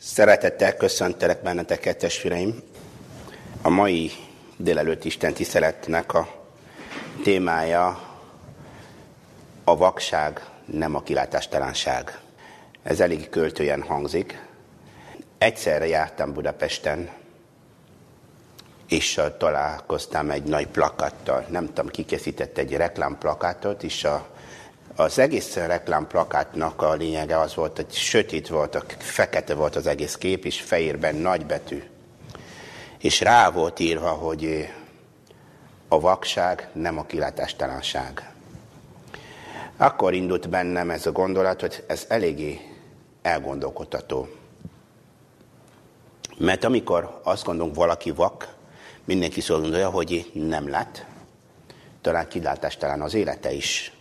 Szeretettel köszöntelek benneteket, testvéreim! A mai délelőtt Isten tiszteletnek a témája a vakság, nem a kilátástalanság. Ez elég költően hangzik. Egyszerre jártam Budapesten, és találkoztam egy nagy plakattal. Nem tudom, ki készített egy reklámplakátot, és a az egész reklámplakátnak a lényege az volt, hogy sötét volt, fekete volt az egész kép, és fehérben nagybetű. És rá volt írva, hogy a vakság nem a kilátástalanság. Akkor indult bennem ez a gondolat, hogy ez eléggé elgondolkodható. Mert amikor azt gondolunk, valaki vak, mindenki szól gondolja, hogy nem lát, talán kilátástalan az élete is.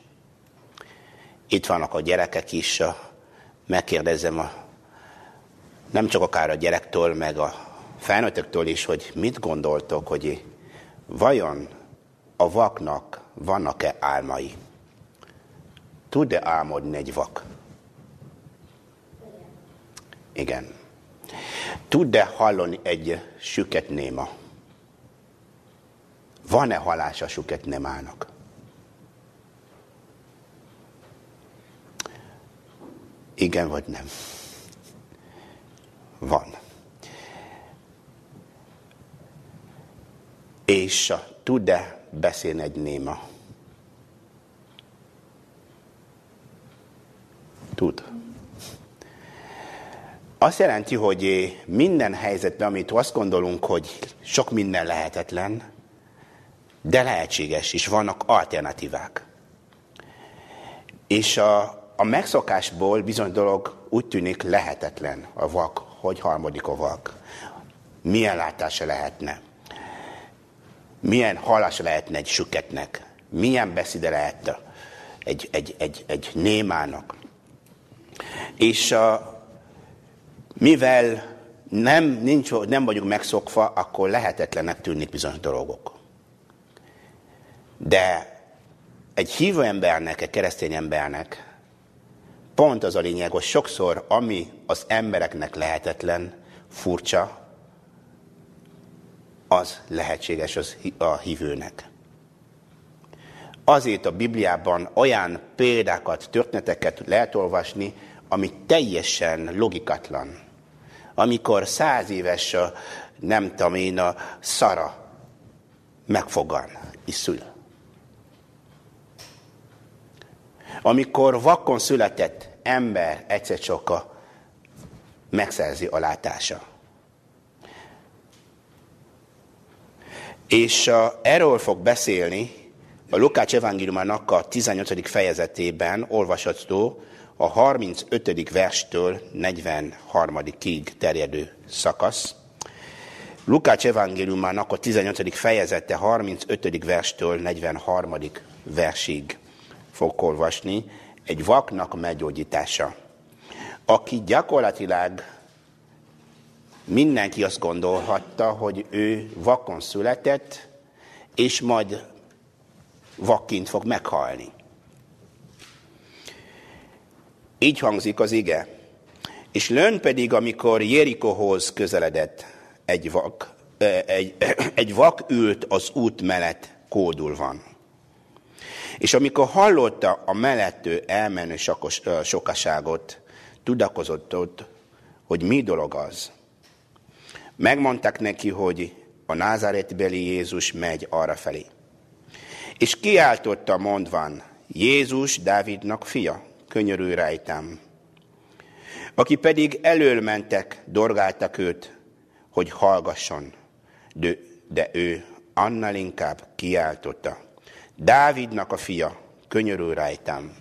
Itt vannak a gyerekek is, megkérdezem a, nem csak akár a gyerektől, meg a felnőttöktől is, hogy mit gondoltok, hogy vajon a vaknak vannak-e álmai? Tud-e álmodni egy vak? Igen. Tud-e hallani egy süket néma? Van-e halás a süket némának? Igen vagy nem? Van. És tud-e beszélni egy néma? Tud. Azt jelenti, hogy minden helyzetben, amit azt gondolunk, hogy sok minden lehetetlen, de lehetséges, és vannak alternatívák. És a, a megszokásból bizony dolog úgy tűnik lehetetlen a vak, hogy harmadik a vak. Milyen látása lehetne? Milyen hallása lehetne egy süketnek? Milyen beszéde lehet egy, egy, egy, egy némának? És a, mivel nem, nincs, nem vagyunk megszokva, akkor lehetetlenek tűnik bizonyos dolgok. De egy hívő embernek, egy keresztény embernek pont az a lényeg, hogy sokszor, ami az embereknek lehetetlen, furcsa, az lehetséges az a hívőnek. Azért a Bibliában olyan példákat, történeteket lehet olvasni, ami teljesen logikatlan. Amikor száz éves, nem tudom én, a szara megfogan, és Amikor vakon született ember egyszer csak megszerzi a látása. És uh, erről fog beszélni a Lukács evangéliumának a 18. fejezetében olvasható a 35. verstől 43. ig terjedő szakasz. Lukács evangéliumának a 18. fejezete 35. verstől 43. versig fog olvasni, egy vaknak meggyógyítása. Aki gyakorlatilag mindenki azt gondolhatta, hogy ő vakon született, és majd vakként fog meghalni. Így hangzik az ige. És lön pedig, amikor Jerikohoz közeledett, egy vak, egy, egy vak ült az út mellett kódulvan. És amikor hallotta a mellettő elmenő sokaságot, tudakozott ott, hogy mi dolog az. Megmondták neki, hogy a názáretbeli Jézus megy arra felé. És kiáltotta mondván, Jézus Dávidnak fia, könyörülj rajtam. Aki pedig elől mentek, dorgáltak őt, hogy hallgasson, de, de ő annál inkább kiáltotta, Dávidnak a fia, könyörül rajtam.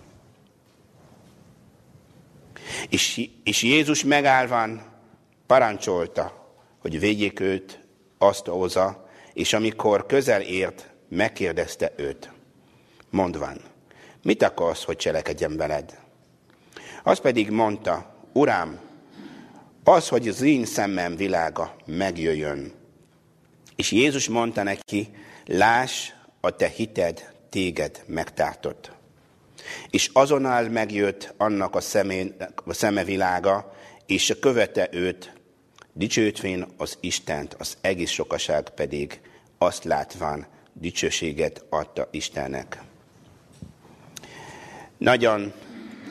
És, és Jézus megállván parancsolta, hogy védjék őt, azt oza, és amikor közel ért, megkérdezte őt, mondván, mit akarsz, hogy cselekedjem veled? Az pedig mondta, Uram, az, hogy az én szemem világa megjöjjön. És Jézus mondta neki, láss, a te hited téged megtártott. És azonnal megjött annak a, szemén, a szeme világa, és követe őt, dicsőtvén az Istent, az egész sokaság pedig azt látván dicsőséget adta Istennek. Nagyon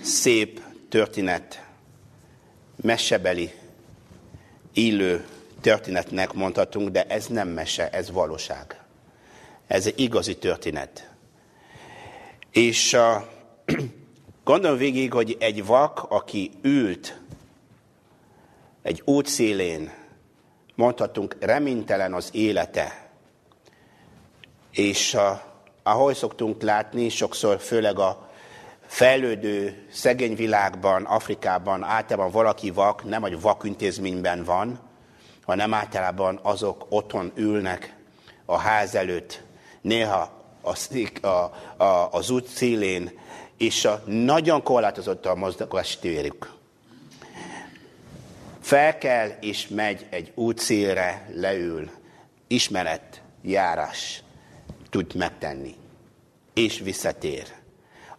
szép történet, mesebeli, illő történetnek mondhatunk, de ez nem mese, ez valóság. Ez egy igazi történet. És uh, gondolom végig, hogy egy vak, aki ült egy út szélén, mondhatunk, reménytelen az élete, és uh, ahogy szoktunk látni, sokszor főleg a fejlődő szegény világban, Afrikában általában valaki vak, nem egy vakintézményben van, hanem általában azok otthon ülnek a ház előtt, néha a, a, a, az út szélén, és a nagyon korlátozott a mozgás térük. Fel kell és megy egy útszélre, leül, ismeret, járás tud megtenni, és visszatér.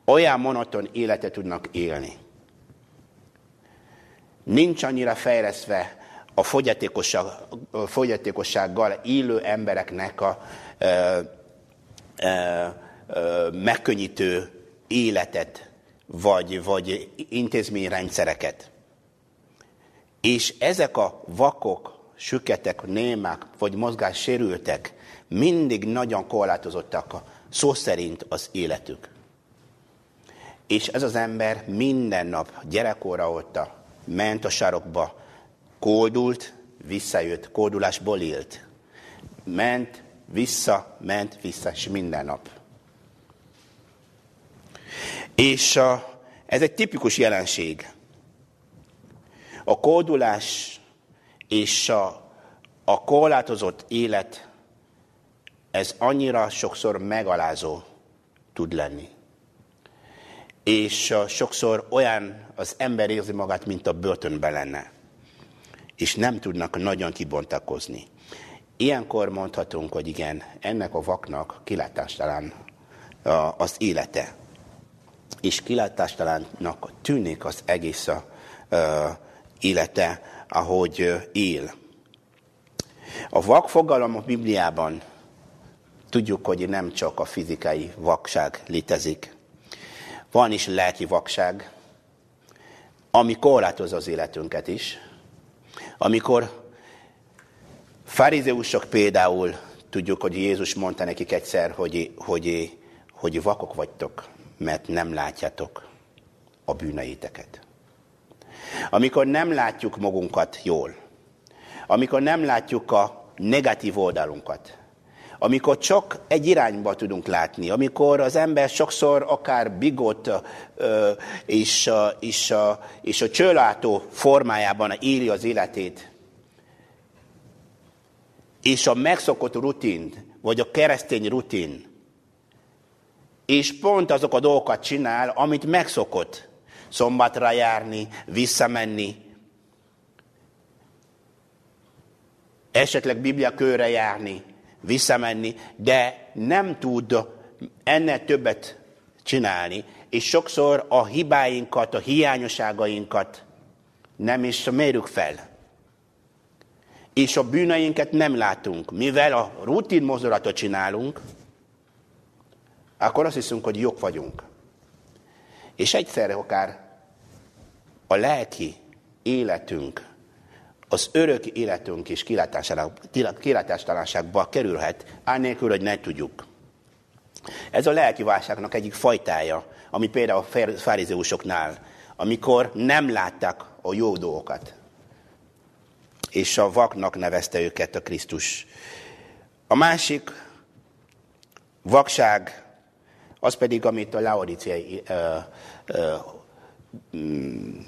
Olyan monoton életet tudnak élni. Nincs annyira fejlesztve a fogyatékosság, a fogyatékossággal élő embereknek a ö, megkönnyítő életet, vagy, vagy intézményrendszereket. És ezek a vakok, süketek, némák, vagy mozgássérültek mindig nagyon korlátozottak szó szerint az életük. És ez az ember minden nap gyerekkora óta ment a sarokba, kódult, visszajött, kódulásból élt. Ment, vissza, ment, vissza, és minden nap. És a, ez egy tipikus jelenség. A kódulás és a, a korlátozott élet, ez annyira sokszor megalázó tud lenni. És sokszor olyan az ember érzi magát, mint a börtönben lenne és nem tudnak nagyon kibontakozni. Ilyenkor mondhatunk, hogy igen, ennek a vaknak kilátástalan az élete. És kilátástalannak tűnik az egész a, élete, ahogy él. A vak fogalom a Bibliában tudjuk, hogy nem csak a fizikai vakság létezik. Van is lelki vakság, ami korlátozza az életünket is, amikor farizeusok például, tudjuk, hogy Jézus mondta nekik egyszer, hogy, hogy, hogy vakok vagytok, mert nem látjátok a bűneiteket. Amikor nem látjuk magunkat jól, amikor nem látjuk a negatív oldalunkat, amikor csak egy irányba tudunk látni, amikor az ember sokszor akár bigot és, és, és a csőlátó formájában éli az életét, és a megszokott rutin, vagy a keresztény rutin, és pont azok a dolgokat csinál, amit megszokott. Szombatra járni, visszamenni, esetleg Biblia körre járni, visszamenni, de nem tud ennél többet csinálni, és sokszor a hibáinkat, a hiányosságainkat nem is mérjük fel. És a bűneinket nem látunk. Mivel a rutin mozdulatot csinálunk, akkor azt hiszünk, hogy jók vagyunk. És egyszerre akár a lelki életünk az örök életünk is kilátástalanságba kerülhet, annélkül, hogy ne tudjuk. Ez a lelki válságnak egyik fajtája, ami például a farizeusoknál, amikor nem látták a jó dolgokat. És a vaknak nevezte őket a Krisztus. A másik vakság, az pedig, amit a Laodiciai mm,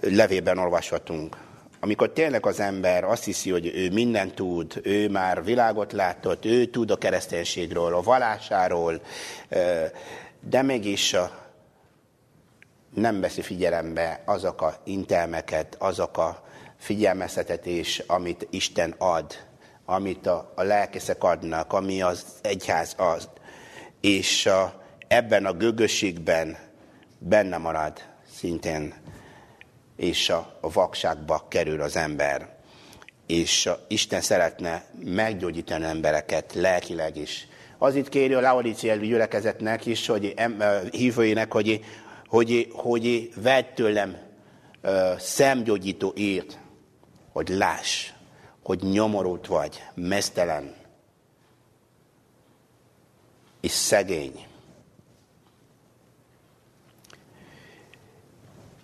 levében olvashatunk amikor tényleg az ember azt hiszi, hogy ő mindent tud, ő már világot látott, ő tud a kereszténységről, a valásáról, de mégis nem veszi figyelembe azok a intelmeket, azok a figyelmeztetés, amit Isten ad, amit a, a lelkészek adnak, ami az egyház az. És a, ebben a gögösségben benne marad szintén és a, a vakságba kerül az ember. És a, Isten szeretne meggyógyítani embereket lelkileg is. Az itt kéri a Laodicea gyülekezetnek is, hogy hívőinek, hogy, hogy, hogy vedd tőlem szemgyógyító ért, hogy láss, hogy nyomorult vagy, mesztelen, és szegény.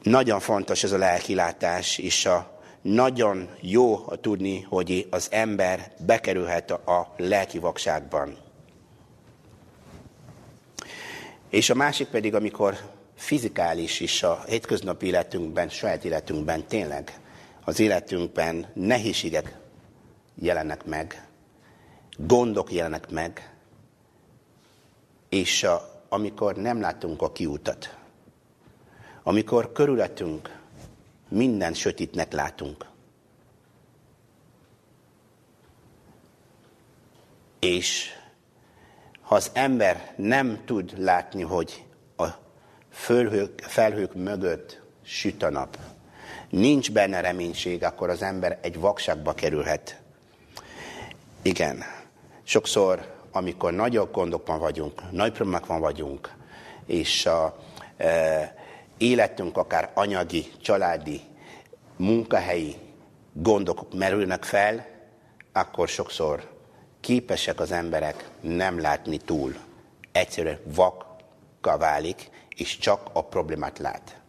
Nagyon fontos ez a lelkilátás, és a nagyon jó tudni, hogy az ember bekerülhet a lelki vakságban. És a másik pedig, amikor fizikális is a hétköznapi életünkben, saját életünkben tényleg az életünkben nehézségek jelennek meg, gondok jelennek meg, és a, amikor nem látunk a kiutat, amikor körülöttünk minden sötétnek látunk, és ha az ember nem tud látni, hogy a felhők, felhők mögött süt a nap, nincs benne reménység, akkor az ember egy vakságba kerülhet. Igen, sokszor, amikor nagyobb gondokban vagyunk, nagy problémákban vagyunk, és a e, életünk akár anyagi, családi, munkahelyi gondok merülnek fel, akkor sokszor képesek az emberek nem látni túl. Egyszerűen vakka válik, és csak a problémát lát.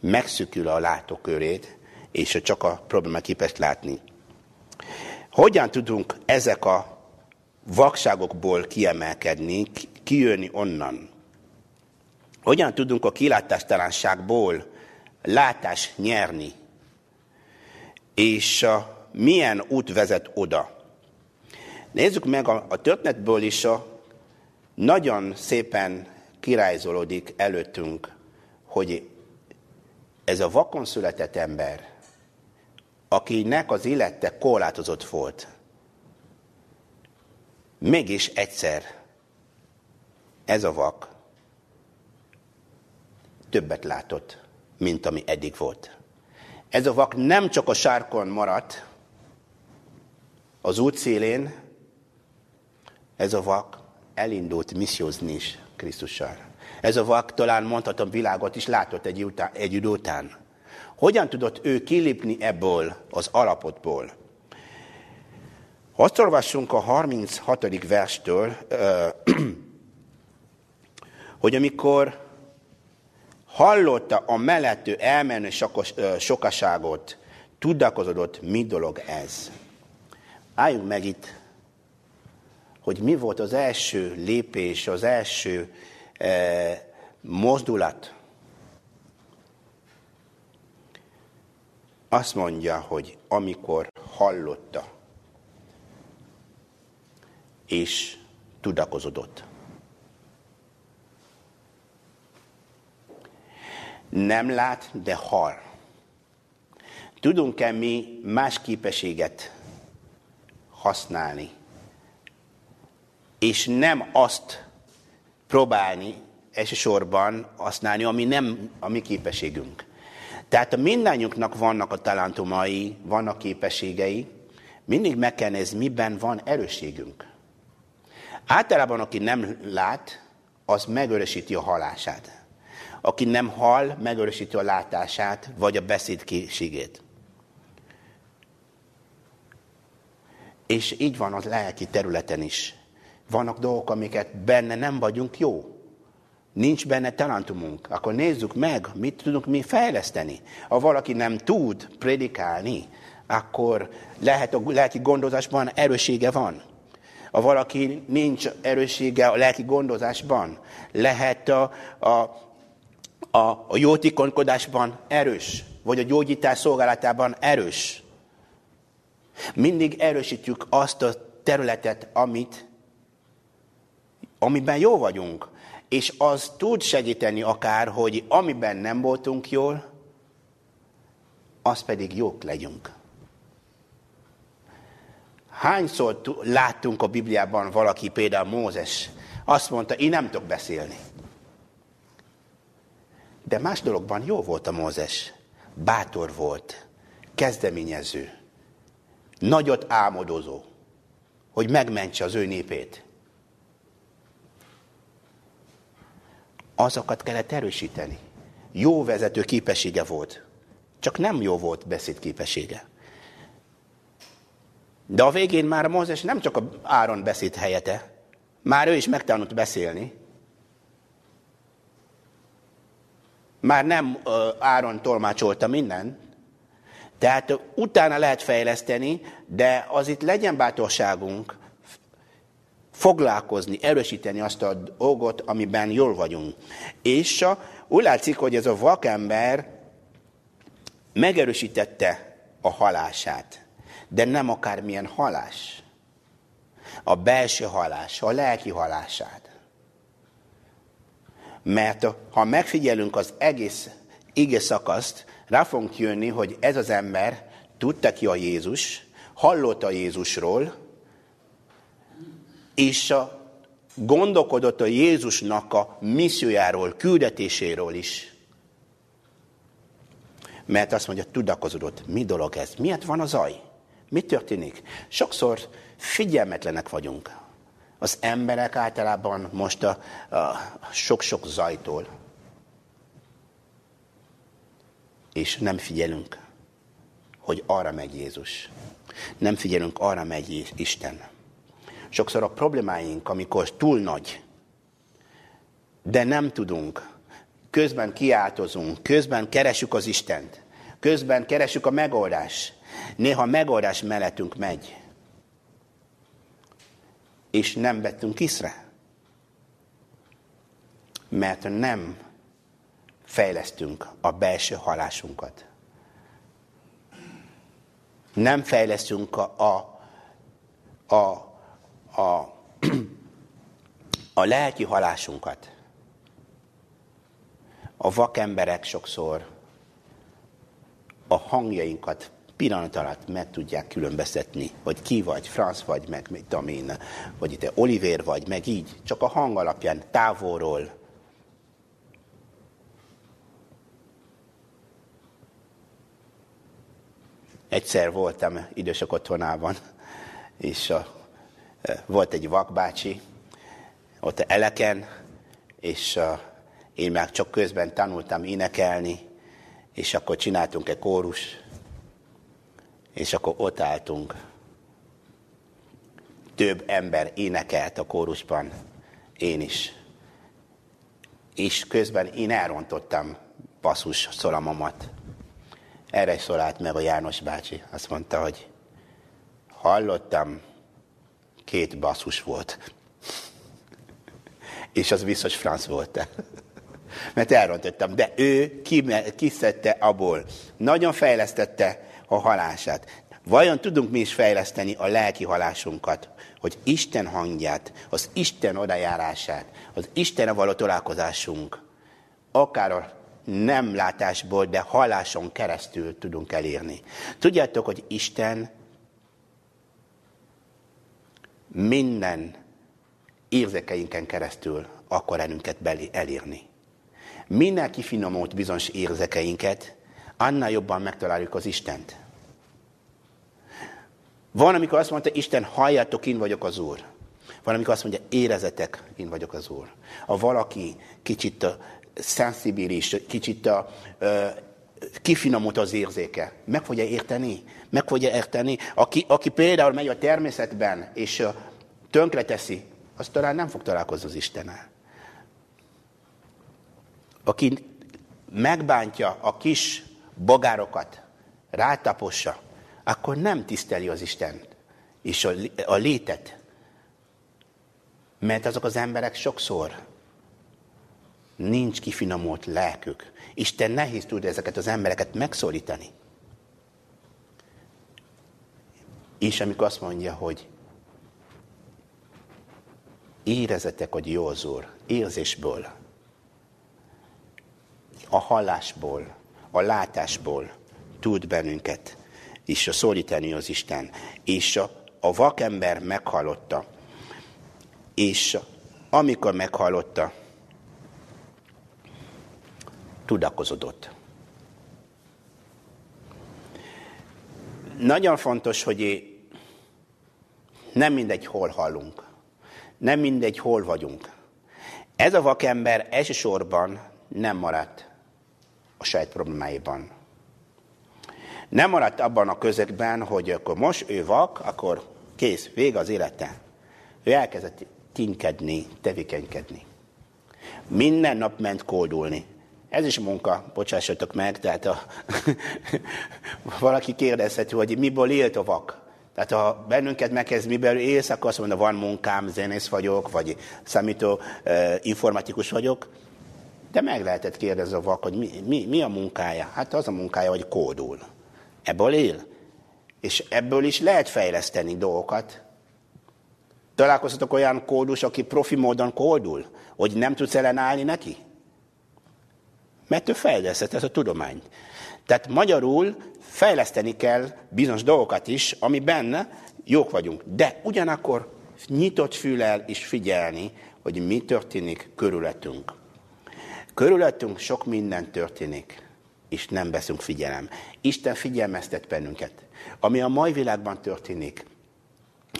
Megszükül a látókörét, és csak a problémát képes látni. Hogyan tudunk ezek a vakságokból kiemelkedni, kijönni onnan? Hogyan tudunk a kilátástalanságból látás nyerni? És a, milyen út vezet oda? Nézzük meg a, a történetből is, a, nagyon szépen kirajzolódik előttünk, hogy ez a vakon született ember, akinek az élete korlátozott volt, mégis egyszer ez a vak többet látott, mint ami eddig volt. Ez a vak nem csak a sárkon maradt, az út szélén, ez a vak elindult missziózni is Krisztussal. Ez a vak talán mondhatom világot is látott egy, után, egy idő után. Hogyan tudott ő kilépni ebből az alapotból? Azt olvassunk a 36. verstől, hogy amikor hallotta a mellettő elmenő sokaságot, tudakozodott, mi dolog ez. Álljunk meg itt hogy mi volt az első lépés, az első mozdulat. Azt mondja, hogy amikor hallotta, és tudakozodott. Nem lát, de hall. Tudunk-e mi más képességet használni, és nem azt próbálni elsősorban használni, ami nem a mi képességünk. Tehát a mindannyiunknak vannak a talentumai, vannak képességei, mindig meg kell nézni, miben van erősségünk. Általában, aki nem lát, az megörösíti a halását. Aki nem hall, megörösíti a látását, vagy a beszédkészségét. És így van az lelki területen is. Vannak dolgok, amiket benne nem vagyunk jó. Nincs benne talentumunk. Akkor nézzük meg, mit tudunk mi fejleszteni. Ha valaki nem tud predikálni, akkor lehet a lelki gondozásban erőssége van. Ha valaki nincs erőssége a lelki gondozásban, lehet a, a, a, a jótékonykodásban erős, vagy a gyógyítás szolgálatában erős. Mindig erősítjük azt a területet, amit amiben jó vagyunk, és az tud segíteni akár, hogy amiben nem voltunk jól, az pedig jók legyünk. Hányszor láttunk a Bibliában valaki, például Mózes, azt mondta, én nem tudok beszélni. De más dologban jó volt a Mózes. bátor volt, kezdeményező, nagyot álmodozó, hogy megmentse az ő népét. Azokat kellett erősíteni. Jó vezető képessége volt. Csak nem jó volt beszéd képessége. De a végén már Mózes nem csak a Áron beszéd helyete, már ő is megtanult beszélni. Már nem Áron tolmácsolta minden, tehát utána lehet fejleszteni, de az itt legyen bátorságunk foglalkozni, erősíteni azt a dolgot, amiben jól vagyunk. És úgy látszik, hogy ez a vakember megerősítette a halását, de nem akármilyen halás. A belső halás, a lelki halását. Mert ha megfigyelünk az egész ige szakaszt, rá fogunk jönni, hogy ez az ember tudta ki a Jézus, hallotta Jézusról, és gondolkodott a Jézusnak a missziójáról, küldetéséről is. Mert azt mondja, tudakozódott, mi dolog ez? Miért van a zaj? Mi történik? Sokszor figyelmetlenek vagyunk. Az emberek általában most a, a sok-sok zajtól. És nem figyelünk, hogy arra megy Jézus. Nem figyelünk, arra megy Isten. Sokszor a problémáink, amikor túl nagy, de nem tudunk, közben kiáltozunk, közben keresünk az Istent, közben keresünk a megoldás. Néha megoldás mellettünk megy, és nem vettünk észre. Mert nem fejlesztünk a belső halásunkat. Nem fejlesztünk a, a, a a, a lelki halásunkat. A vakemberek sokszor a hangjainkat pillanat alatt meg tudják különböztetni, hogy ki vagy, franc vagy, meg mit tudom én, vagy te Oliver vagy, meg így, csak a hang alapján, távolról. Egyszer voltam idősek otthonában, és a volt egy vakbácsi, ott eleken, és én már csak közben tanultam énekelni, és akkor csináltunk egy kórus, és akkor ott álltunk. Több ember énekelt a kórusban, én is. És közben én elrontottam passzus szolamomat. Erre szólált meg a János bácsi. Azt mondta, hogy hallottam, két basszus volt. És az biztos franc volt. Mert elrontottam. De ő kiszedte abból. Nagyon fejlesztette a halását. Vajon tudunk mi is fejleszteni a lelki halásunkat, hogy Isten hangját, az Isten odajárását, az Isten való találkozásunk, akár a nem látásból, de haláson keresztül tudunk elérni. Tudjátok, hogy Isten minden érzekeinken keresztül akar ennünket elérni. Minél kifinomult bizonyos érzekeinket, annál jobban megtaláljuk az Istent. Van, amikor azt mondta, Isten, halljátok, én vagyok az Úr. Van, amikor azt mondja, érezetek, én vagyok az Úr. A valaki kicsit a szensibilis, kicsit a, uh, kifinomult az érzéke. Meg fogja érteni? Meg fogja érteni? Aki, aki például megy a természetben, és tönkre teszi, az talán nem fog találkozni az Istennel. Aki megbántja a kis bogárokat, rátapossa, akkor nem tiszteli az Istent és a létet. Mert azok az emberek sokszor nincs kifinomult lelkük. Isten nehéz tud ezeket az embereket megszólítani. És amikor azt mondja, hogy érezetek, hogy jó az Úr, érzésből, a hallásból, a látásból tud bennünket és a szólítani az Isten. És a, a vakember meghallotta. És amikor meghallotta, tudakozodott. Nagyon fontos, hogy nem mindegy, hol hallunk. Nem mindegy, hol vagyunk. Ez a vakember elsősorban nem maradt a saját problémáiban. Nem maradt abban a közegben, hogy akkor most ő vak, akkor kész, vége az élete. Ő elkezdett tinkedni, tevékenykedni. Minden nap ment koldulni. Ez is munka, bocsássatok meg, tehát a, valaki kérdezheti, hogy miből élt a vak. Tehát ha bennünket megkezd, miből élsz, akkor azt mondja, van munkám, zenész vagyok, vagy számító uh, informatikus vagyok. De meg lehetett kérdezni a vak, hogy mi, mi, mi a munkája? Hát az a munkája, hogy kódul. Ebből él. És ebből is lehet fejleszteni dolgokat. Találkoztatok olyan kódus, aki profi módon kódul, hogy nem tudsz ellenállni neki? Mert ő fejlesztett ez a tudományt. Tehát magyarul fejleszteni kell bizonyos dolgokat is, ami benne jók vagyunk. De ugyanakkor nyitott fülel is figyelni, hogy mi történik körülöttünk. Körülöttünk sok minden történik, és nem veszünk figyelem. Isten figyelmeztet bennünket. Ami a mai világban történik,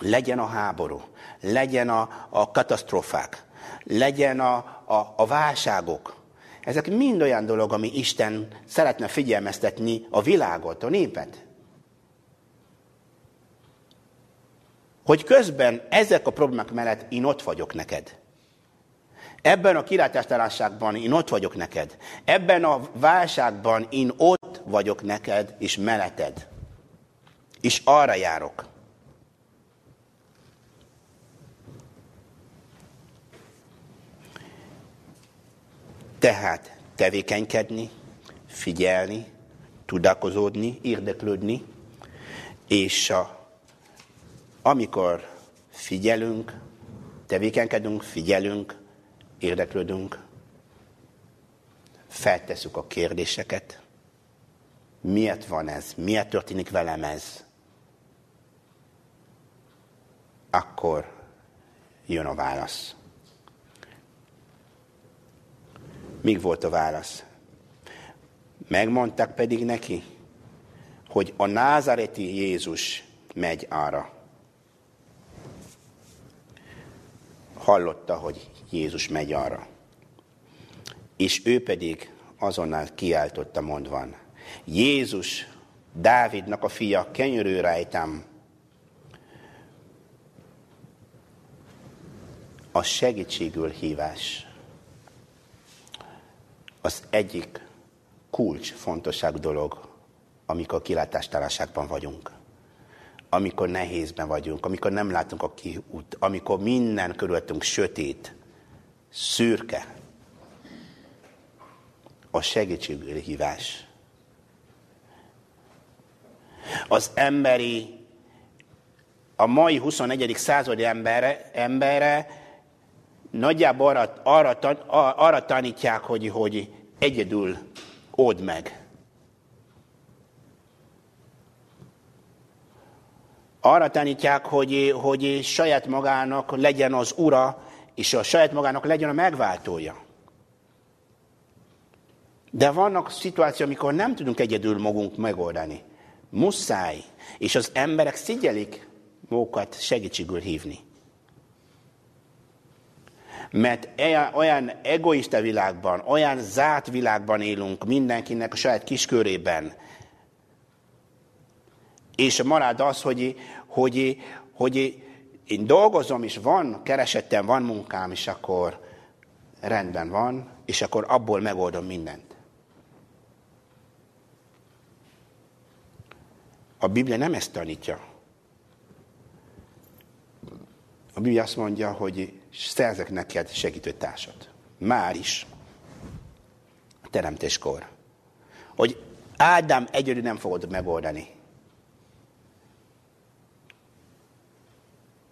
legyen a háború, legyen a, a katasztrófák, legyen a, a, a válságok, ezek mind olyan dolog, ami Isten szeretne figyelmeztetni a világot, a népet. Hogy közben ezek a problémák mellett én ott vagyok neked. Ebben a kilátástalanságban én ott vagyok neked. Ebben a válságban én ott vagyok neked és melletted. És arra járok. Tehát tevékenykedni, figyelni, tudakozódni, érdeklődni, és a, amikor figyelünk, tevékenykedünk, figyelünk, érdeklődünk, feltesszük a kérdéseket. Miért van ez? Miért történik velem ez? Akkor jön a válasz. Míg volt a válasz? Megmondták pedig neki, hogy a názareti Jézus megy arra. Hallotta, hogy Jézus megy arra. És ő pedig azonnal kiáltotta mondvan, Jézus, Dávidnak a fia, kenyörű rajtam, a segítségül hívás az egyik kulcs fontosság dolog, amikor kilátástalanságban vagyunk. Amikor nehézben vagyunk, amikor nem látunk a kiút, amikor minden körülöttünk sötét, szürke. A segítséghívás. Az emberi, a mai 21. századi embere, embere nagyjából arra, arra, arra tanítják, hogy, hogy egyedül old meg. Arra tanítják, hogy, hogy saját magának legyen az ura, és a saját magának legyen a megváltója. De vannak szituációk, amikor nem tudunk egyedül magunk megoldani. Muszáj. És az emberek szigyelik magukat segítségül hívni. Mert olyan egoista világban, olyan zárt világban élünk mindenkinek a saját kiskörében. És marad az, hogy, hogy, hogy én dolgozom, és van keresettem, van munkám, és akkor rendben van, és akkor abból megoldom mindent. A Biblia nem ezt tanítja. A Biblia azt mondja, hogy szerzek neked segítőtársat. Már is. A teremtéskor. Hogy Ádám egyedül nem fogod megoldani.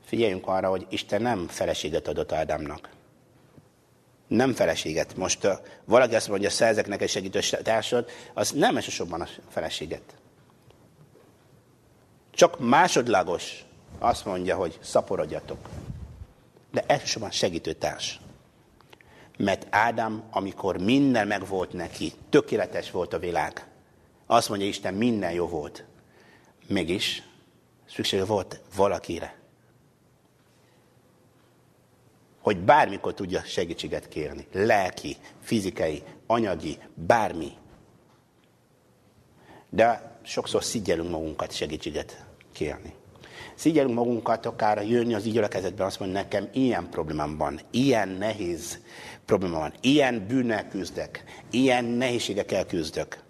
Figyeljünk arra, hogy Isten nem feleséget adott Ádámnak. Nem feleséget. Most uh, valaki azt mondja, szerzek neked segítőtársat, az nem elsősorban a feleséget. Csak másodlagos azt mondja, hogy szaporodjatok de elsősorban segítőtárs. Mert Ádám, amikor minden megvolt neki, tökéletes volt a világ, azt mondja Isten, minden jó volt. Mégis szükség volt valakire. Hogy bármikor tudja segítséget kérni. Lelki, fizikai, anyagi, bármi. De sokszor szígyelünk magunkat segítséget kérni. Szígyelünk magunkat, akár jönni az gyülekezetben, azt mondja, nekem ilyen problémám van, ilyen nehéz probléma van, ilyen bűnnel küzdek, ilyen nehézségekkel küzdök.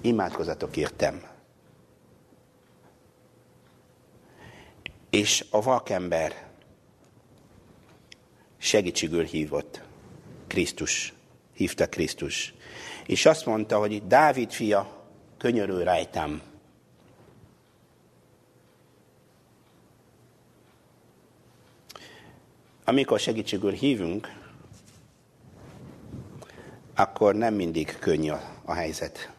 Imádkozatok értem. És a vakember segítségül hívott. Krisztus. Hívta Krisztus. És azt mondta, hogy Dávid fia, könyörül rajtam. Amikor segítségül hívunk, akkor nem mindig könnyű a helyzet.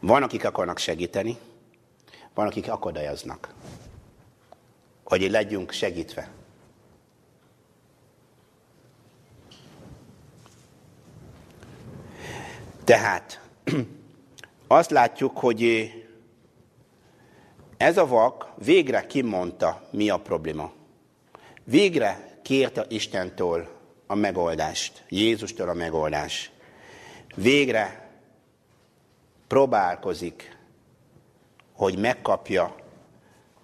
Van, akik akarnak segíteni, van, akik akadályoznak, hogy legyünk segítve. Tehát azt látjuk, hogy ez a vak végre kimondta, mi a probléma. Végre kérte Istentől a megoldást, Jézustól a megoldás. Végre próbálkozik, hogy megkapja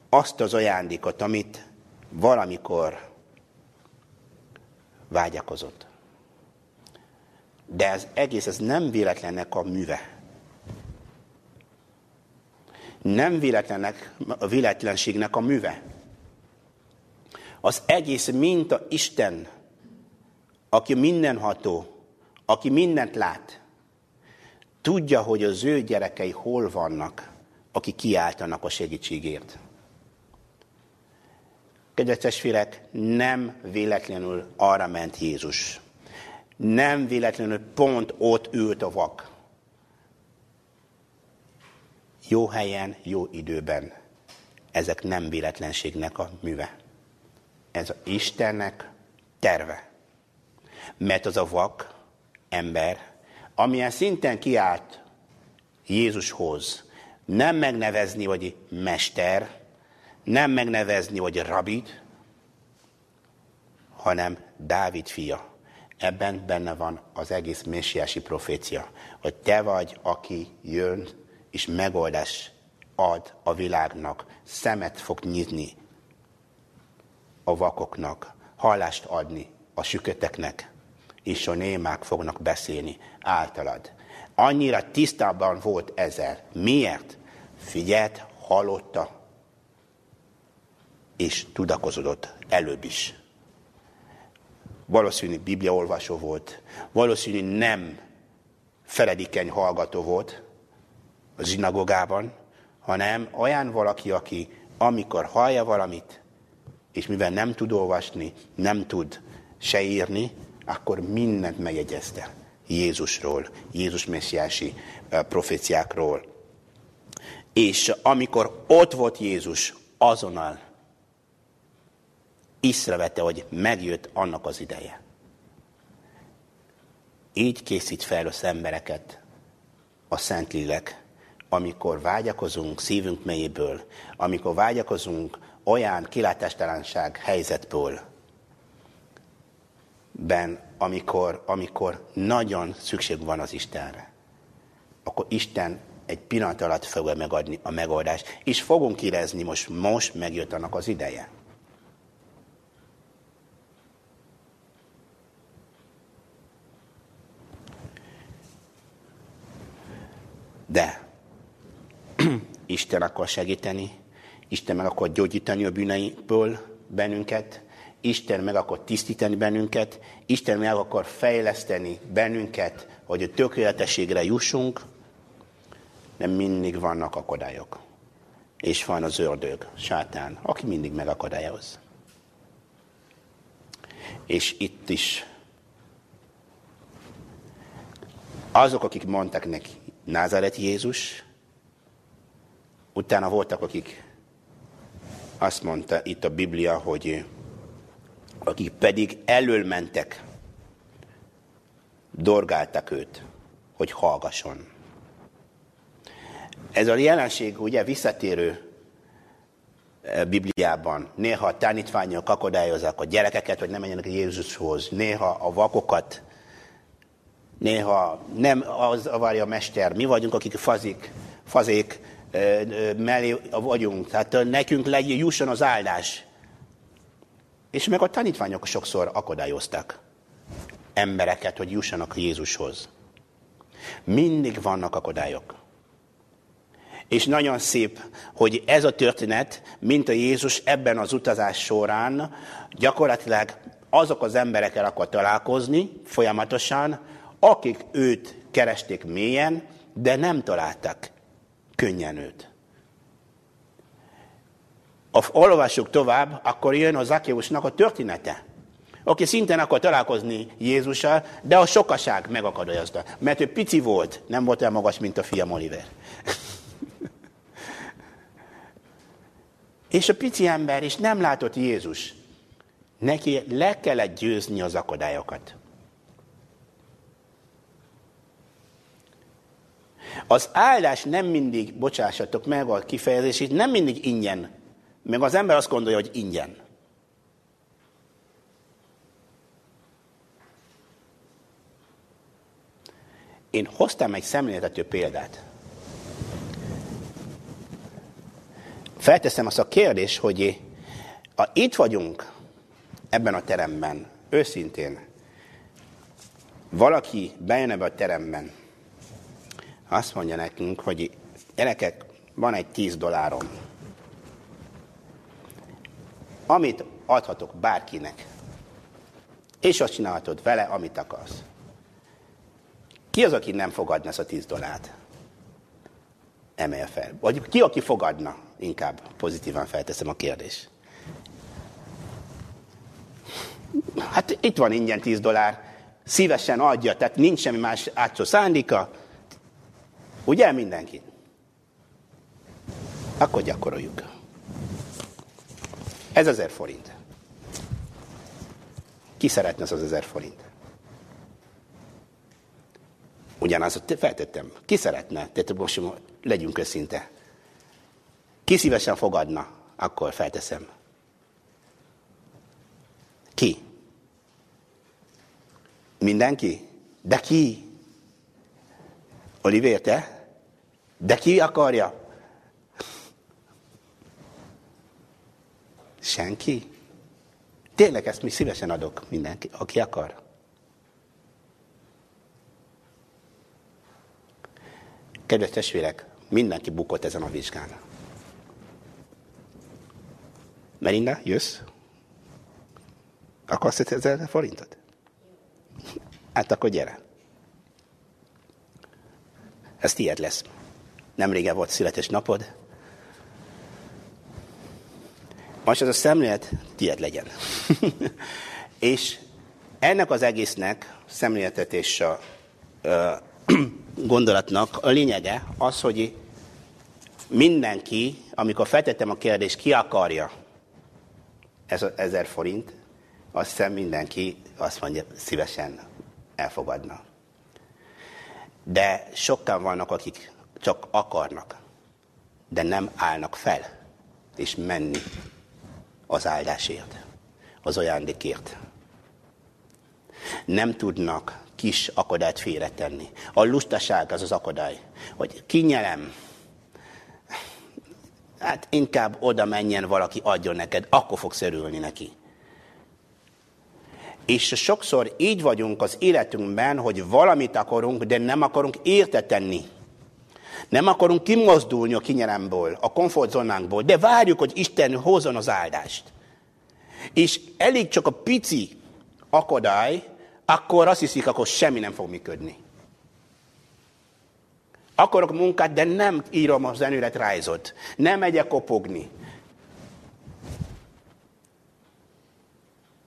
azt az ajándékot, amit valamikor vágyakozott. De ez egész, ez nem véletlennek a műve. Nem véletlennek, a véletlenségnek a műve. Az egész minta Isten, aki mindenható, aki mindent lát, tudja, hogy az ő gyerekei hol vannak, akik kiáltanak a segítségért. Kedves testvérek, nem véletlenül arra ment Jézus nem véletlenül pont ott ült a vak. Jó helyen, jó időben. Ezek nem véletlenségnek a műve. Ez a Istennek terve. Mert az a vak ember, amilyen szinten kiállt Jézushoz, nem megnevezni, hogy mester, nem megnevezni, hogy rabid, hanem Dávid fia Ebben benne van az egész messiási profécia, hogy te vagy, aki jön és megoldás ad a világnak, szemet fog nyitni a vakoknak, hallást adni a süketeknek, és a némák fognak beszélni általad. Annyira tisztában volt ezzel. Miért? Figyelt, hallotta, és tudakozodott előbb is valószínű bibliaolvasó volt, valószínű nem feledikeny hallgató volt a zsinagogában, hanem olyan valaki, aki amikor hallja valamit, és mivel nem tud olvasni, nem tud se írni, akkor mindent megjegyezte Jézusról, Jézus messiási proféciákról. És amikor ott volt Jézus, azonnal észrevette, hogy megjött annak az ideje. Így készít fel az embereket a Szentlélek, amikor vágyakozunk szívünk mélyéből, amikor vágyakozunk olyan kilátástalanság helyzetből, ben, amikor, amikor nagyon szükség van az Istenre, akkor Isten egy pillanat alatt fogja megadni a megoldást, és fogunk érezni, most, most megjött annak az ideje. De Isten akar segíteni, Isten meg akar gyógyítani a bűneiből bennünket, Isten meg akar tisztítani bennünket, Isten meg akar fejleszteni bennünket, hogy a tökéletességre jussunk, de mindig vannak akadályok. És van az ördög, sátán, aki mindig megakadályoz. És itt is azok, akik mondtak neki, Názáret Jézus, utána voltak, akik azt mondta itt a Biblia, hogy akik pedig elől mentek dorgáltak őt, hogy hallgasson. Ez a jelenség ugye visszatérő e, Bibliában. Néha a tanítványok akadályozzák a gyerekeket, hogy nem menjenek Jézushoz. Néha a vakokat, néha nem az várja a mester. Mi vagyunk, akik fazik, fazék mellé vagyunk. Tehát nekünk legyen, jusson az áldás. És meg a tanítványok sokszor akadályoztak embereket, hogy jussanak Jézushoz. Mindig vannak akadályok. És nagyon szép, hogy ez a történet, mint a Jézus ebben az utazás során gyakorlatilag azok az emberekkel akar találkozni folyamatosan, akik őt keresték mélyen, de nem találtak könnyen őt. Olvassuk tovább, akkor jön a Zakéusnak a története aki szintén akar találkozni Jézussal, de a sokaság megakadályozta. Mert ő pici volt, nem volt olyan magas, mint a fiam Oliver. és a pici ember is nem látott Jézus. Neki le kellett győzni az akadályokat. Az áldás nem mindig, bocsássatok meg a kifejezését, nem mindig ingyen. Meg az ember azt gondolja, hogy ingyen. Én hoztam egy szemléltető példát. Felteszem azt a kérdést, hogy ha itt vagyunk ebben a teremben, őszintén, valaki bejön ebbe a teremben, azt mondja nekünk, hogy gyerekek, van egy 10 dollárom, amit adhatok bárkinek, és azt csinálhatod vele, amit akarsz. Ki az, aki nem fogadna ezt a 10 dollárt? Emelje fel. Vagy ki, aki fogadna? Inkább pozitívan felteszem a kérdést. Hát itt van ingyen 10 dollár. Szívesen adja, tehát nincs semmi más átszó szándéka. Ugye mindenki? Akkor gyakoroljuk. Ez ezer forint. Ki szeretne az az ezer forint? Ugyanazt feltettem. Ki szeretne? Tehát most legyünk őszinte. Ki szívesen fogadna? Akkor felteszem. Ki? Mindenki? De ki? Oliver, te? De ki akarja? Senki? Tényleg ezt mi szívesen adok mindenki, aki akar. Kedves testvérek, mindenki bukott ezen a vizsgán. Melinda, jössz? Akarsz ezer forintot? Hát akkor gyere. Ez tiéd lesz. Nem régen volt születes napod. Most ez a szemlélet tiéd legyen. és ennek az egésznek szemléletet a gondolatnak a lényege az, hogy mindenki, amikor feltettem a kérdést, ki akarja ez a ezer forint, azt hiszem mindenki azt mondja, szívesen elfogadna. De sokan vannak, akik csak akarnak, de nem állnak fel, és menni az áldásért, az ajándékért. Nem tudnak kis akadályt félretenni. A lustaság az az akadály, hogy kinyelem, hát inkább oda menjen valaki, adjon neked, akkor fogsz örülni neki. És sokszor így vagyunk az életünkben, hogy valamit akarunk, de nem akarunk értetenni. Nem akarunk kimozdulni a kinyelemből, a komfortzónánkból, de várjuk, hogy Isten hozzon az áldást. És elég csak a pici akadály, akkor azt hiszik, akkor semmi nem fog működni. Akarok munkát, de nem írom az rájzott. Nem megyek kopogni.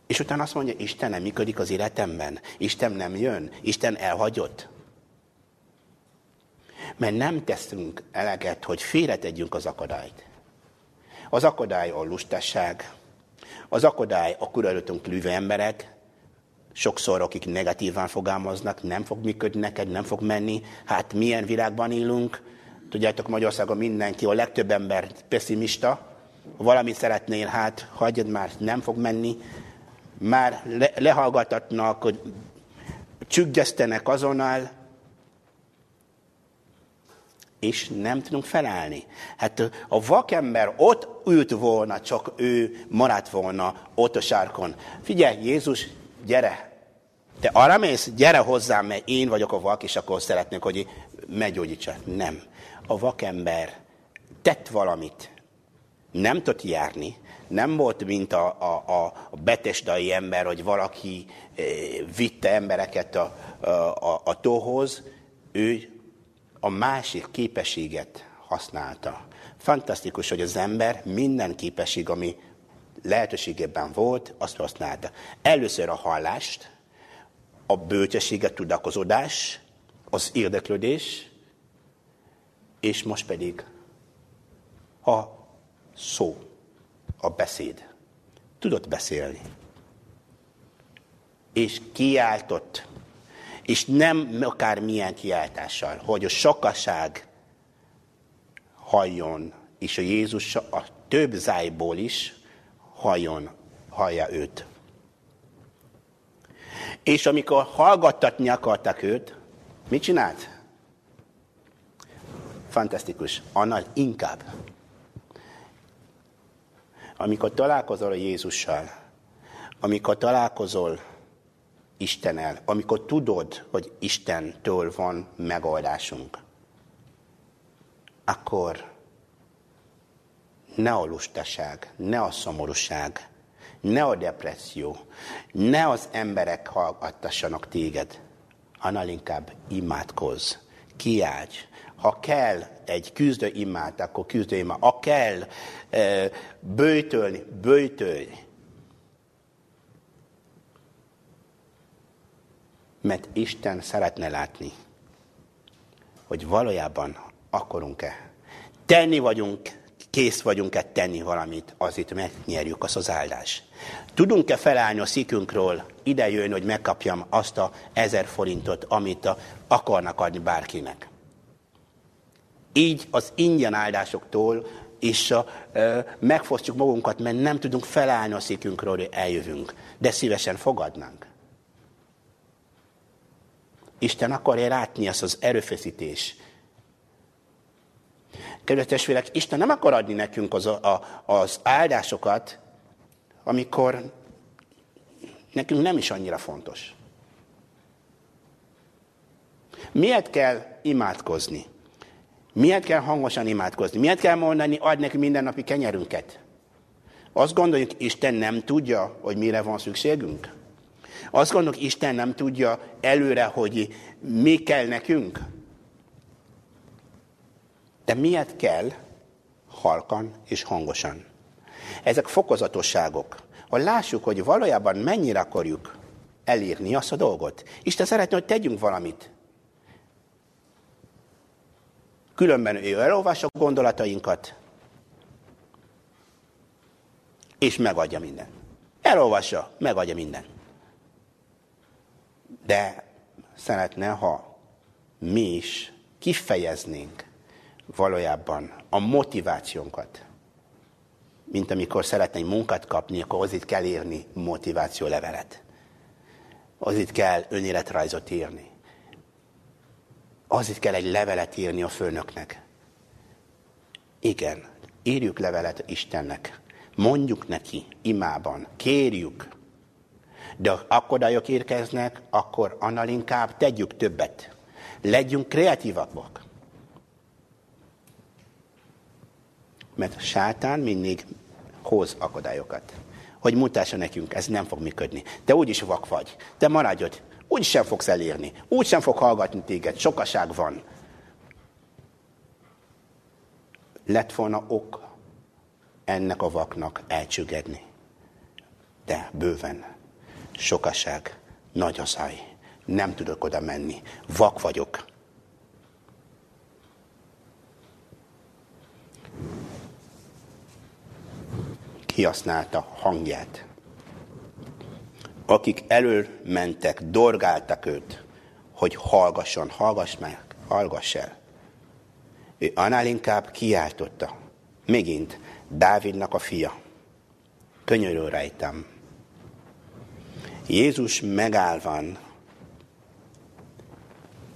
És utána azt mondja, Isten nem működik az életemben. Isten nem jön. Isten elhagyott. Mert nem teszünk eleget, hogy félretegyünk az akadályt. Az akadály a lustasság, az akadály a kurölötünk lüve emberek, Sokszor, akik negatívan fogalmaznak, nem fog működni neked, nem fog menni. Hát milyen világban élünk? Tudjátok, Magyarországon mindenki, a legtöbb ember pessimista. Ha valamit szeretnél, hát hagyjad már, nem fog menni. Már le, lehallgatatnak, hogy csüggesztenek azonnal, és nem tudunk felállni. Hát a vakember ott ült volna, csak ő maradt volna ott a sárkon. Figyelj, Jézus, gyere! Te arra mész, gyere hozzám, mert én vagyok a vak, és akkor szeretnék, hogy meggyógyítsa. Nem. A vakember tett valamit. Nem tudott járni. Nem volt, mint a, a, a betesdai ember, hogy valaki vitte embereket a, a, a tóhoz. Ő a másik képességet használta. Fantasztikus, hogy az ember minden képesség, ami lehetőségében volt, azt használta. Először a hallást, a bölcsességet, tudakozódás, az érdeklődés, és most pedig a szó, a beszéd. Tudott beszélni. És kiáltott és nem akár milyen kiáltással, hogy a sokaság halljon, és a Jézus a több zájból is halljon, hallja őt. És amikor hallgattatni akartak őt, mit csinált? Fantasztikus. Annál inkább. Amikor találkozol a Jézussal, amikor találkozol Istennel, amikor tudod, hogy Istentől van megoldásunk, akkor ne a lustaság, ne a szomorúság, ne a depresszió, ne az emberek hallgattassanak téged, annál inkább imádkozz, kiálts. Ha kell egy küzdő imát, akkor küzdő imát. Ha kell e, bőtölni, Mert Isten szeretne látni, hogy valójában akarunk-e. Tenni vagyunk, kész vagyunk-e tenni valamit, azért megnyerjük azt az áldást. Tudunk-e felállni a szikünkről, ide jön, hogy megkapjam azt a ezer forintot, amit akarnak adni bárkinek. Így az ingyen áldásoktól és a, e, megfosztjuk magunkat, mert nem tudunk felállni a szikünkről, hogy eljövünk. De szívesen fogadnánk. Isten akarja látni ezt az erőfeszítés. Kedves Isten nem akar adni nekünk az, a, az áldásokat, amikor nekünk nem is annyira fontos. Miért kell imádkozni? Miért kell hangosan imádkozni? Miért kell mondani, ad neki mindennapi kenyerünket? Azt gondoljuk, Isten nem tudja, hogy mire van szükségünk? Azt gondoljuk, Isten nem tudja előre, hogy mi kell nekünk? De miért kell halkan és hangosan? Ezek fokozatosságok. Hogy lássuk, hogy valójában mennyire akarjuk elírni azt a dolgot. Isten szeretne, hogy tegyünk valamit. Különben ő elolvassa a gondolatainkat, és megadja minden. Elolvassa, megadja minden. De szeretne, ha mi is kifejeznénk valójában a motivációnkat. Mint amikor szeretnénk munkát kapni, akkor az itt kell írni motiváció levelet. Az itt kell önéletrajzot írni. Az itt kell egy levelet írni a főnöknek. Igen, írjuk levelet Istennek. Mondjuk neki imában, kérjük, de akadályok érkeznek, akkor annál inkább tegyük többet. Legyünk kreatívak. Mert sátán mindig hoz akadályokat. Hogy mutassa nekünk, ez nem fog működni. Te úgyis vak vagy. Te maradj ott. Úgy sem fogsz elérni. Úgy sem fog hallgatni téged. Sokaság van. Lett volna ok ennek a vaknak elcsüggedni. De bőven sokaság, nagy a száj, nem tudok oda menni, vak vagyok. Kihasználta hangját. akik elől mentek, dorgáltak őt, hogy hallgasson, hallgass meg, hallgass el. Ő annál inkább kiáltotta. Megint Dávidnak a fia. Könyörül rejtem. Jézus megállván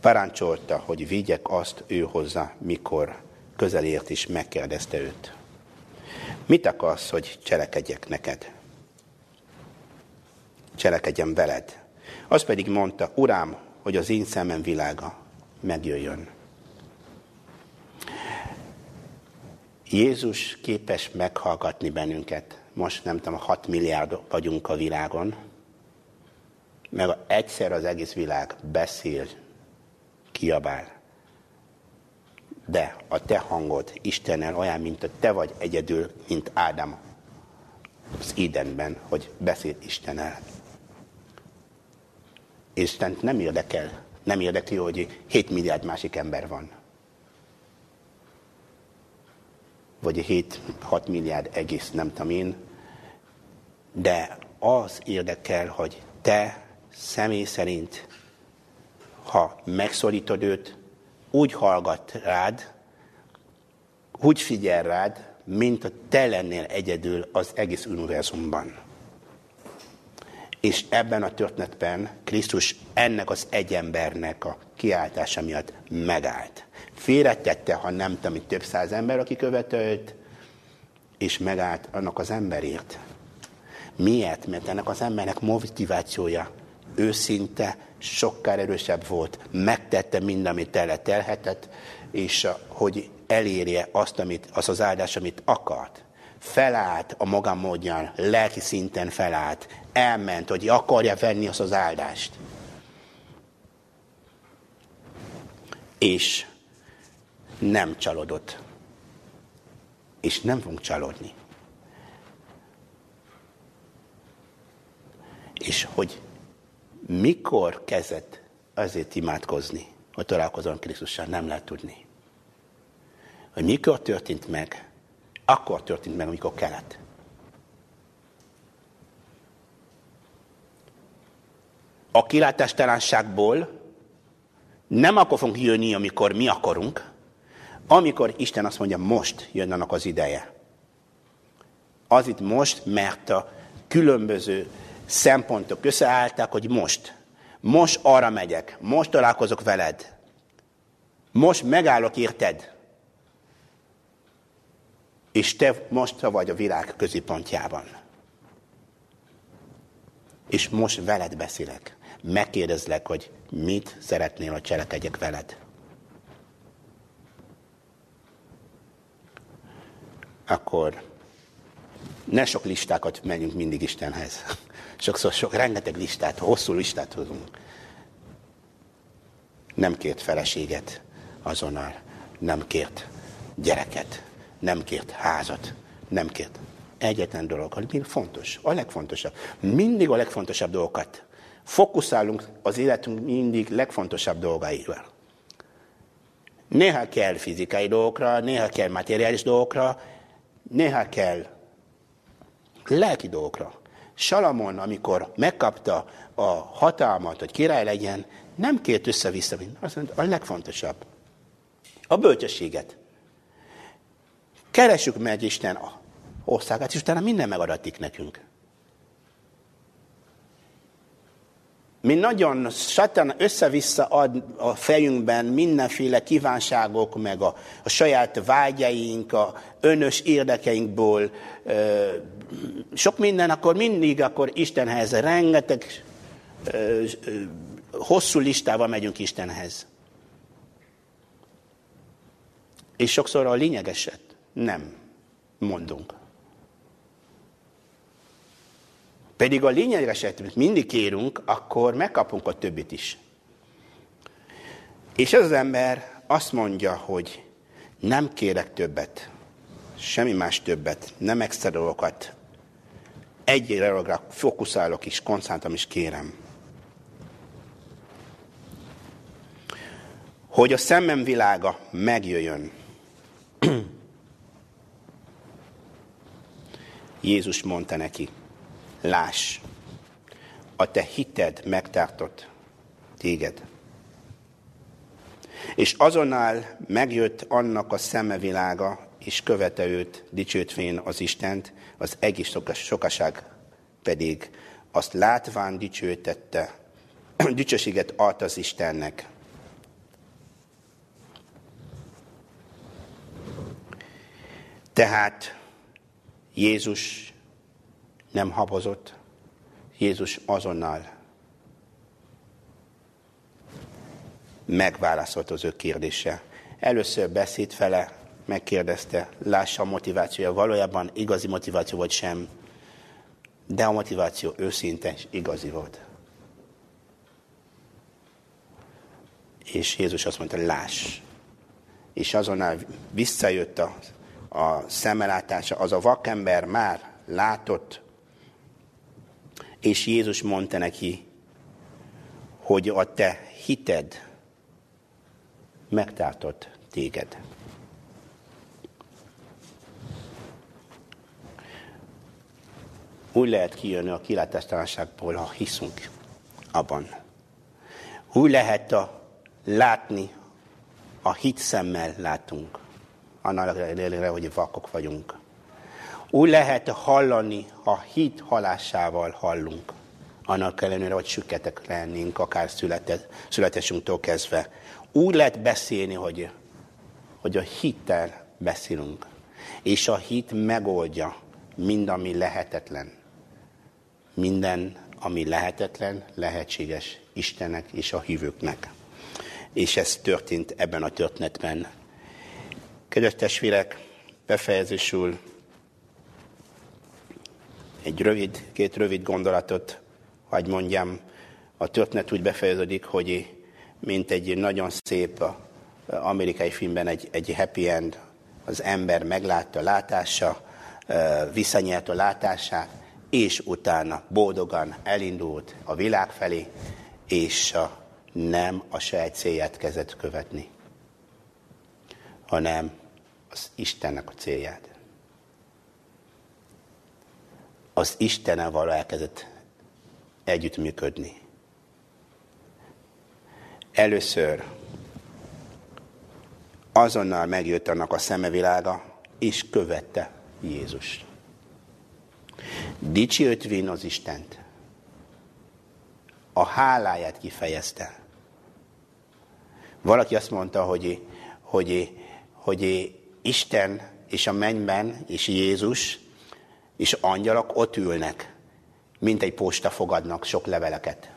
parancsolta, hogy vigyek azt ő hozzá, mikor közelért is megkérdezte őt. Mit akarsz, hogy cselekedjek neked? Cselekedjem veled. Az pedig mondta, Urám, hogy az én szemem világa megjöjjön. Jézus képes meghallgatni bennünket. Most nem tudom, 6 milliárd vagyunk a világon, meg egyszer az egész világ beszél, kiabál. De a te hangod Istennel olyan, mint a te vagy egyedül, mint Ádám az Édenben, hogy beszél Istennel. Isten nem érdekel, nem érdekli, hogy 7 milliárd másik ember van. Vagy 7-6 milliárd egész, nem tudom én. De az érdekel, hogy te személy szerint, ha megszólítod őt, úgy hallgat rád, úgy figyel rád, mint a te lennél egyedül az egész univerzumban. És ebben a történetben Krisztus ennek az egy embernek a kiáltása miatt megállt. Félretette, ha nem tudom, több száz ember, aki követő őt, és megállt annak az emberért. Miért? Mert ennek az embernek motivációja őszinte, sokkal erősebb volt, megtette mind, amit tele telhetett, és hogy elérje azt, amit, az az áldás, amit akart. Felállt a maga módján, lelki szinten felállt, elment, hogy akarja venni azt az áldást. És nem csalódott. És nem fogunk csalódni. És hogy mikor kezdett azért imádkozni, hogy találkozom Krisztussal, nem lehet tudni. Hogy mikor történt meg, akkor történt meg, amikor kellett. A kilátástalanságból nem akkor fogunk jönni, amikor mi akarunk, amikor Isten azt mondja, most jön annak az ideje. Az itt most, mert a különböző szempontok összeálltak, hogy most, most arra megyek, most találkozok veled, most megállok érted, és te most vagy a világ középpontjában. És most veled beszélek. Megkérdezlek, hogy mit szeretnél, hogy cselekedjek veled. Akkor ne sok listákat menjünk mindig Istenhez. Sokszor sok, rengeteg listát, hosszú listát hozunk. Nem kért feleséget azonnal, nem kért gyereket, nem kért házat, nem kért. Egyetlen dolog, hogy mi fontos, a legfontosabb. Mindig a legfontosabb dolgokat. Fokuszálunk az életünk mindig legfontosabb dolgaival. Néha kell fizikai dolgokra, néha kell materiális dolgokra, néha kell lelki dolgokra. Salamon, amikor megkapta a hatalmat, hogy király legyen, nem kért össze-vissza, azt mondta, a legfontosabb. A bölcsességet. Keresjük meg Isten országát, és utána minden megadatik nekünk. Mi nagyon satán össze-vissza ad a fejünkben mindenféle kívánságok, meg a, a saját vágyaink, a önös érdekeinkból, ö, sok minden, akkor mindig akkor Istenhez, rengeteg ö, ö, hosszú listával megyünk Istenhez. És sokszor a lényegeset nem mondunk. Pedig a lényegeset, amit mindig kérünk, akkor megkapunk a többit is. És ez az ember azt mondja, hogy nem kérek többet, semmi más többet, nem extra dolgokat. Egy dologra fókuszálok és koncentrálom és kérem. Hogy a szemem világa megjöjjön. Jézus mondta neki, láss, a te hited megtartott téged. És azonnal megjött annak a szemevilága, és követe őt, dicsőtvén az Istent, az egész sokaság pedig azt látván dicsőítette, dicsőséget ad az Istennek. Tehát Jézus nem habozott, Jézus azonnal megválaszolt az ő kérdése. Először beszéd fele, megkérdezte, lássa a motivációja, valójában igazi motiváció vagy sem, de a motiváció őszinte és igazi volt. És Jézus azt mondta, láss. És azonnal visszajött a, a szemelátása, az a vakember már látott, és Jézus mondta neki, hogy a te hited megtartott téged. Úgy lehet kijönni a kilátástalanságból, ha hiszünk abban. Úgy lehet a látni, a hit szemmel látunk. Annak ellenére, hogy vakok vagyunk. Úgy lehet hallani, a hit halásával hallunk. Annak ellenére, hogy süketek lennénk, akár születésünktől kezdve. Úgy lehet beszélni, hogy, hogy a hittel beszélünk. És a hit megoldja mind, ami lehetetlen. Minden, ami lehetetlen, lehetséges Istennek és a hívőknek. És ez történt ebben a történetben. Kedves testvérek, befejezésül egy rövid, két rövid gondolatot, hogy mondjam, a történet úgy befejeződik, hogy mint egy nagyon szép amerikai filmben egy, egy happy end, az ember meglátta a látása, visszanyert a látását, és utána boldogan elindult a világ felé, és a, nem a saját célját kezdett követni, hanem az Istennek a célját. Az Istennel való elkezdett együttműködni. Először azonnal megjött annak a szemevilága, és követte Jézust. Dicsőtvén az Istent. A háláját kifejezte. Valaki azt mondta, hogy, hogy, hogy Isten és a mennyben, és Jézus, és angyalok ott ülnek, mint egy posta fogadnak sok leveleket.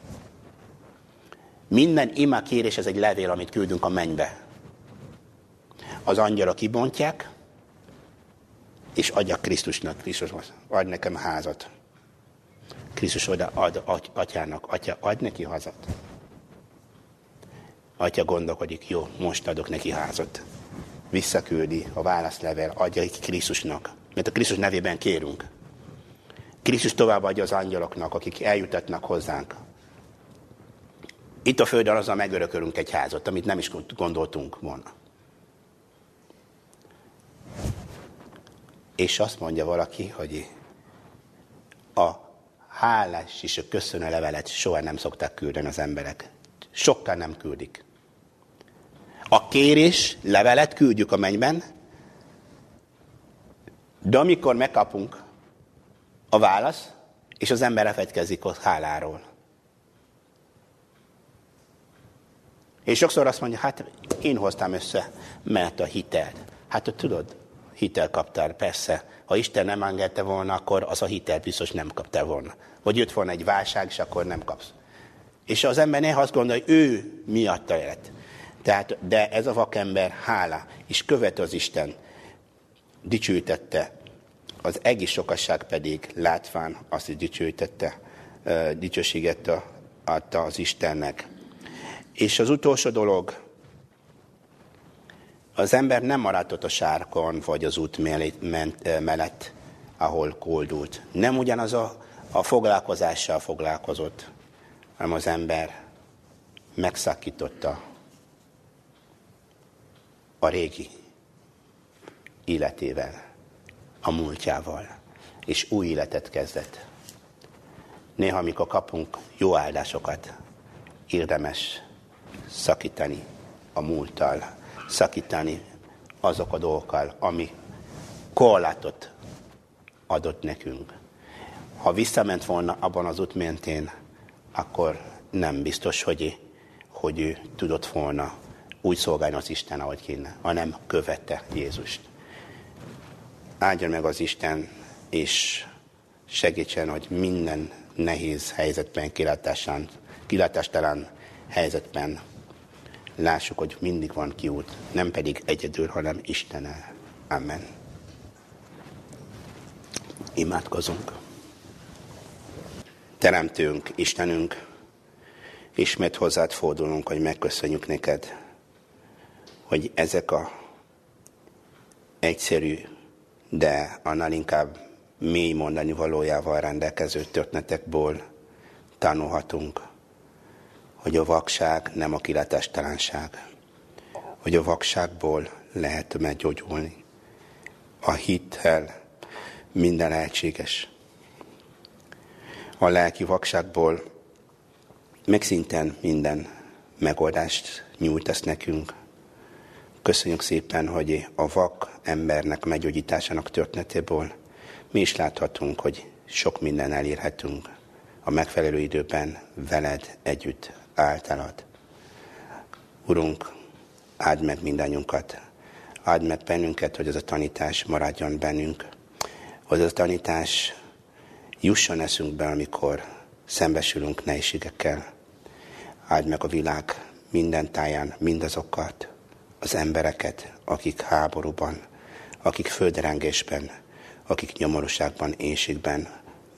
Minden ima kérés, ez egy levél, amit küldünk a mennybe. Az angyalok kibontják, és adja Krisztusnak. Krisztus adj nekem házat. Krisztus oda ad atyának, atya, adj neki házat. Atya gondolkodik, jó, most adok neki házat. Visszaküldi a válaszlevel, adja ki Krisztusnak. Mert a Krisztus nevében kérünk. Krisztus továbbadja az angyaloknak, akik eljutatnak hozzánk. Itt a földön azzal megörökölünk egy házat, amit nem is gondoltunk volna. És azt mondja valaki, hogy a hálás és a köszönő levelet soha nem szokták küldeni az emberek. Sokkal nem küldik. A kérés, levelet küldjük a mennyben, de amikor megkapunk a válasz, és az ember elfegykezik a háláról. És sokszor azt mondja, hát én hoztam össze, mert a hitel. Hát tudod, hitel kaptál, persze. Ha Isten nem engedte volna, akkor az a hitel biztos nem kaptál volna. Vagy jött volna egy válság, és akkor nem kapsz. És az ember ne azt gondolja, hogy ő miatta élet. Tehát, de ez a vakember hála, és követ az Isten, dicsőítette. Az egész sokasság pedig látván azt is dicsőítette, dicsőséget adta az Istennek. És az utolsó dolog, az ember nem maradt ott a sárkon, vagy az út mellett, ahol koldult. Nem ugyanaz a, a foglalkozással foglalkozott, hanem az ember megszakította a régi életével, a múltjával, és új életet kezdett. Néha, amikor kapunk jó áldásokat, érdemes szakítani a múlttal, szakítani azok a dolgokkal, ami korlátot adott nekünk. Ha visszament volna abban az út mentén, akkor nem biztos, hogy, hogy ő tudott volna úgy szolgálni az Isten, ahogy kéne, hanem követte Jézust. Áldjon meg az Isten, és segítsen, hogy minden nehéz helyzetben, kilátásán, kilátástalan helyzetben lássuk, hogy mindig van kiút, nem pedig egyedül, hanem Istennel. Amen. Imádkozunk. Teremtőnk, Istenünk, ismét hozzád fordulunk, hogy megköszönjük neked, hogy ezek a egyszerű, de annál inkább mély mondani valójával rendelkező történetekből tanulhatunk, hogy a vakság nem a kilátástalanság, hogy a vakságból lehet meggyógyulni. A hittel minden lehetséges. A lelki vakságból megszinten minden megoldást nyújtasz nekünk. Köszönjük szépen, hogy a vak embernek meggyógyításának történetéből mi is láthatunk, hogy sok minden elérhetünk a megfelelő időben veled együtt általad. Urunk, áld meg mindannyiunkat, áld meg bennünket, hogy ez a tanítás maradjon bennünk, hogy ez a tanítás jusson eszünkbe, amikor szembesülünk nehézségekkel. Áld meg a világ minden táján mindazokat, az embereket, akik háborúban, akik földrengésben, akik nyomorúságban, éjségben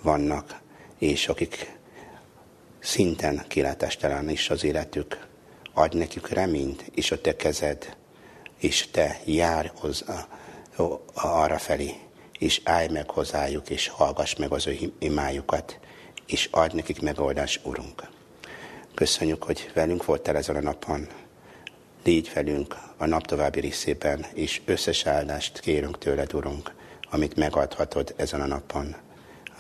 vannak, és akik szinten kilátástalan is az életük. Adj nekik reményt, és a te kezed, és te jár hozzá, arra felé, és állj meg hozzájuk, és hallgass meg az ő imájukat, és adj nekik megoldás, Urunk. Köszönjük, hogy velünk voltál ezen a napon. Légy velünk a nap további részében, és összes áldást kérünk tőled, Urunk, amit megadhatod ezen a napon.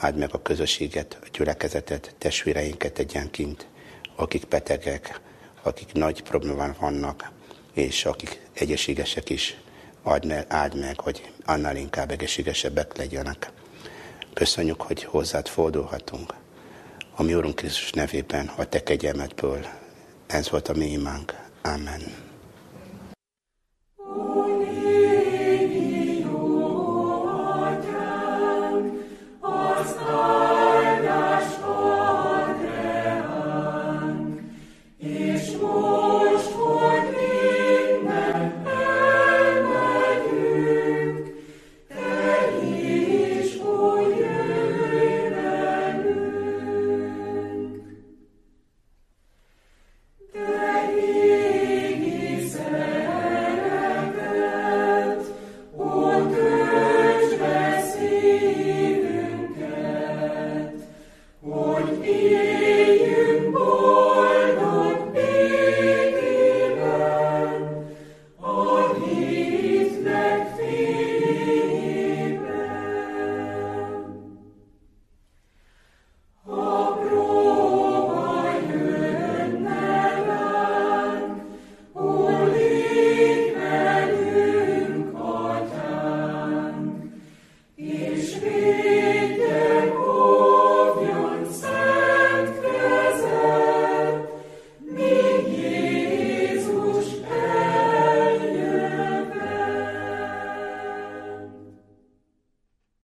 Áld meg a közösséget, a gyülekezetet, testvéreinket egyenként, akik betegek, akik nagy problémán vannak, és akik egészségesek is. Add meg, áld meg, hogy annál inkább egészségesebbek legyenek. Köszönjük, hogy hozzád fordulhatunk. A mi Úrunk Krisztus nevében, a te kegyelmedből. Ez volt a mi imánk. Amen.